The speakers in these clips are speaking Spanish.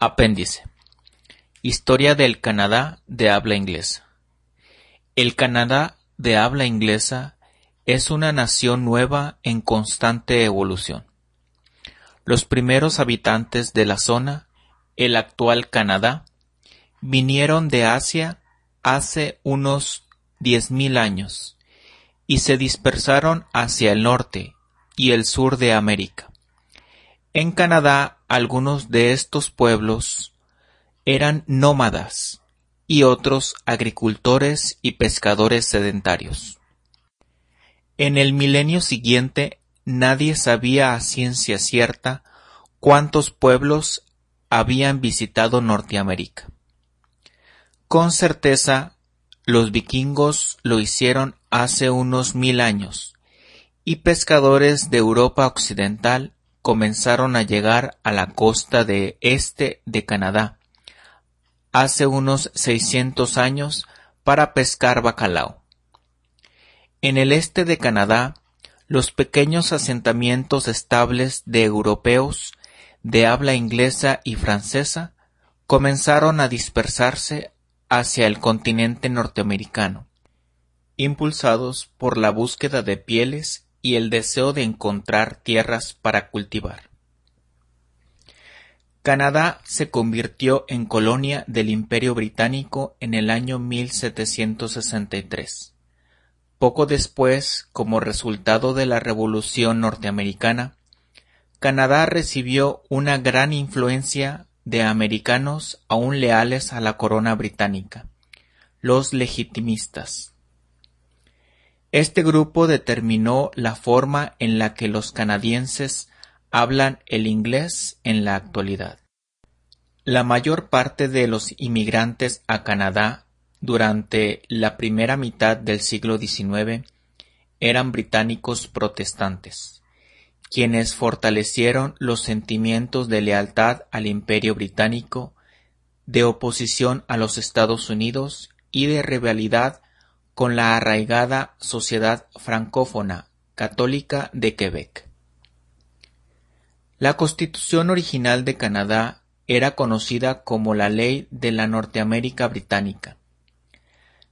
Apéndice: Historia del Canadá de habla inglesa. El Canadá de habla inglesa es una nación nueva en constante evolución. Los primeros habitantes de la zona, el actual Canadá, vinieron de Asia hace unos diez mil años y se dispersaron hacia el norte y el sur de América. En Canadá algunos de estos pueblos eran nómadas y otros agricultores y pescadores sedentarios. En el milenio siguiente nadie sabía a ciencia cierta cuántos pueblos habían visitado Norteamérica. Con certeza los vikingos lo hicieron hace unos mil años, y pescadores de Europa occidental comenzaron a llegar a la costa de este de Canadá hace unos seiscientos años para pescar bacalao. En el este de Canadá, los pequeños asentamientos estables de europeos de habla inglesa y francesa comenzaron a dispersarse hacia el continente norteamericano, impulsados por la búsqueda de pieles y el deseo de encontrar tierras para cultivar. Canadá se convirtió en colonia del Imperio Británico en el año 1763. Poco después, como resultado de la Revolución norteamericana, Canadá recibió una gran influencia de americanos aún leales a la corona británica, los legitimistas. Este grupo determinó la forma en la que los canadienses hablan el inglés en la actualidad. La mayor parte de los inmigrantes a Canadá durante la primera mitad del siglo XIX eran británicos protestantes quienes fortalecieron los sentimientos de lealtad al Imperio británico, de oposición a los Estados Unidos y de rivalidad con la arraigada sociedad francófona católica de Quebec. La constitución original de Canadá era conocida como la Ley de la Norteamérica Británica.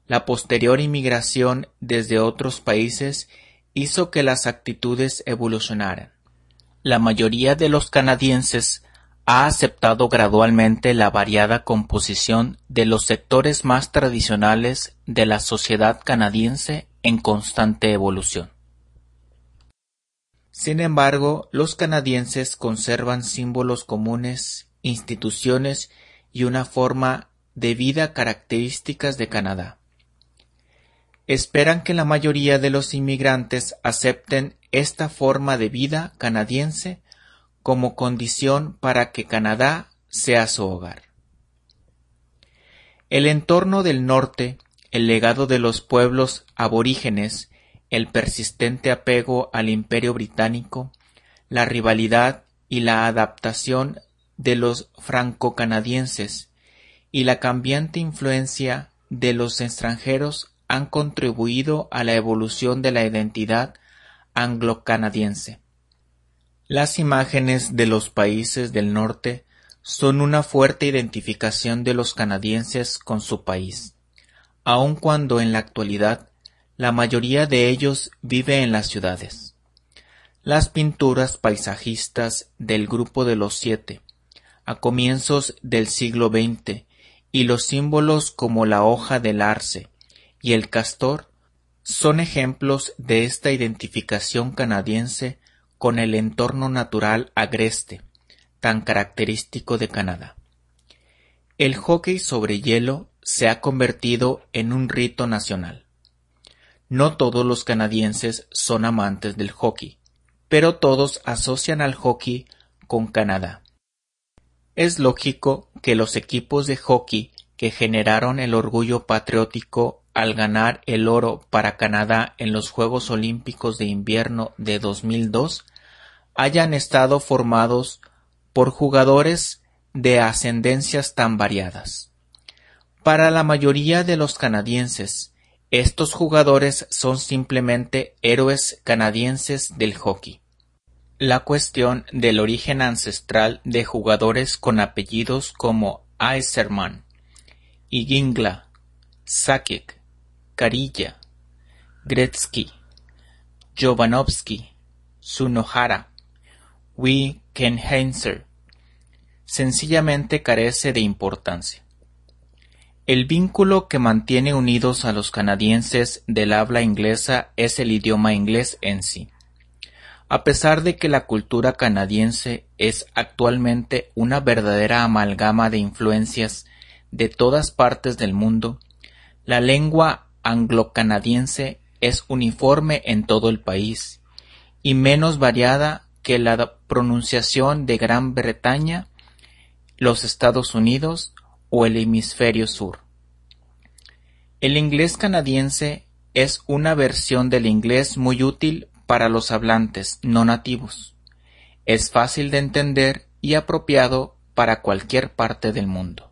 La posterior inmigración desde otros países hizo que las actitudes evolucionaran. La mayoría de los canadienses ha aceptado gradualmente la variada composición de los sectores más tradicionales de la sociedad canadiense en constante evolución. Sin embargo, los canadienses conservan símbolos comunes, instituciones y una forma de vida características de Canadá esperan que la mayoría de los inmigrantes acepten esta forma de vida canadiense como condición para que Canadá sea su hogar. El entorno del norte, el legado de los pueblos aborígenes, el persistente apego al imperio británico, la rivalidad y la adaptación de los franco-canadienses y la cambiante influencia de los extranjeros han contribuido a la evolución de la identidad anglo-canadiense. Las imágenes de los países del norte son una fuerte identificación de los canadienses con su país, aun cuando en la actualidad la mayoría de ellos vive en las ciudades. Las pinturas paisajistas del Grupo de los Siete, a comienzos del siglo XX, y los símbolos como la hoja del arce, y el castor son ejemplos de esta identificación canadiense con el entorno natural agreste, tan característico de Canadá. El hockey sobre hielo se ha convertido en un rito nacional. No todos los canadienses son amantes del hockey, pero todos asocian al hockey con Canadá. Es lógico que los equipos de hockey que generaron el orgullo patriótico al ganar el oro para Canadá en los Juegos Olímpicos de Invierno de 2002 hayan estado formados por jugadores de ascendencias tan variadas. Para la mayoría de los canadienses, estos jugadores son simplemente héroes canadienses del hockey. la cuestión del origen ancestral de jugadores con apellidos como Eiserman, Igingla, Sakic, Carilla, Gretzky, Jovanovski, Sunohara, Wickenheiser, sencillamente carece de importancia. El vínculo que mantiene unidos a los canadienses del habla inglesa es el idioma inglés en sí. A pesar de que la cultura canadiense es actualmente una verdadera amalgama de influencias de todas partes del mundo, la lengua anglo-canadiense es uniforme en todo el país y menos variada que la pronunciación de Gran Bretaña, los Estados Unidos o el hemisferio sur. El inglés canadiense es una versión del inglés muy útil para los hablantes no nativos. Es fácil de entender y apropiado para cualquier parte del mundo.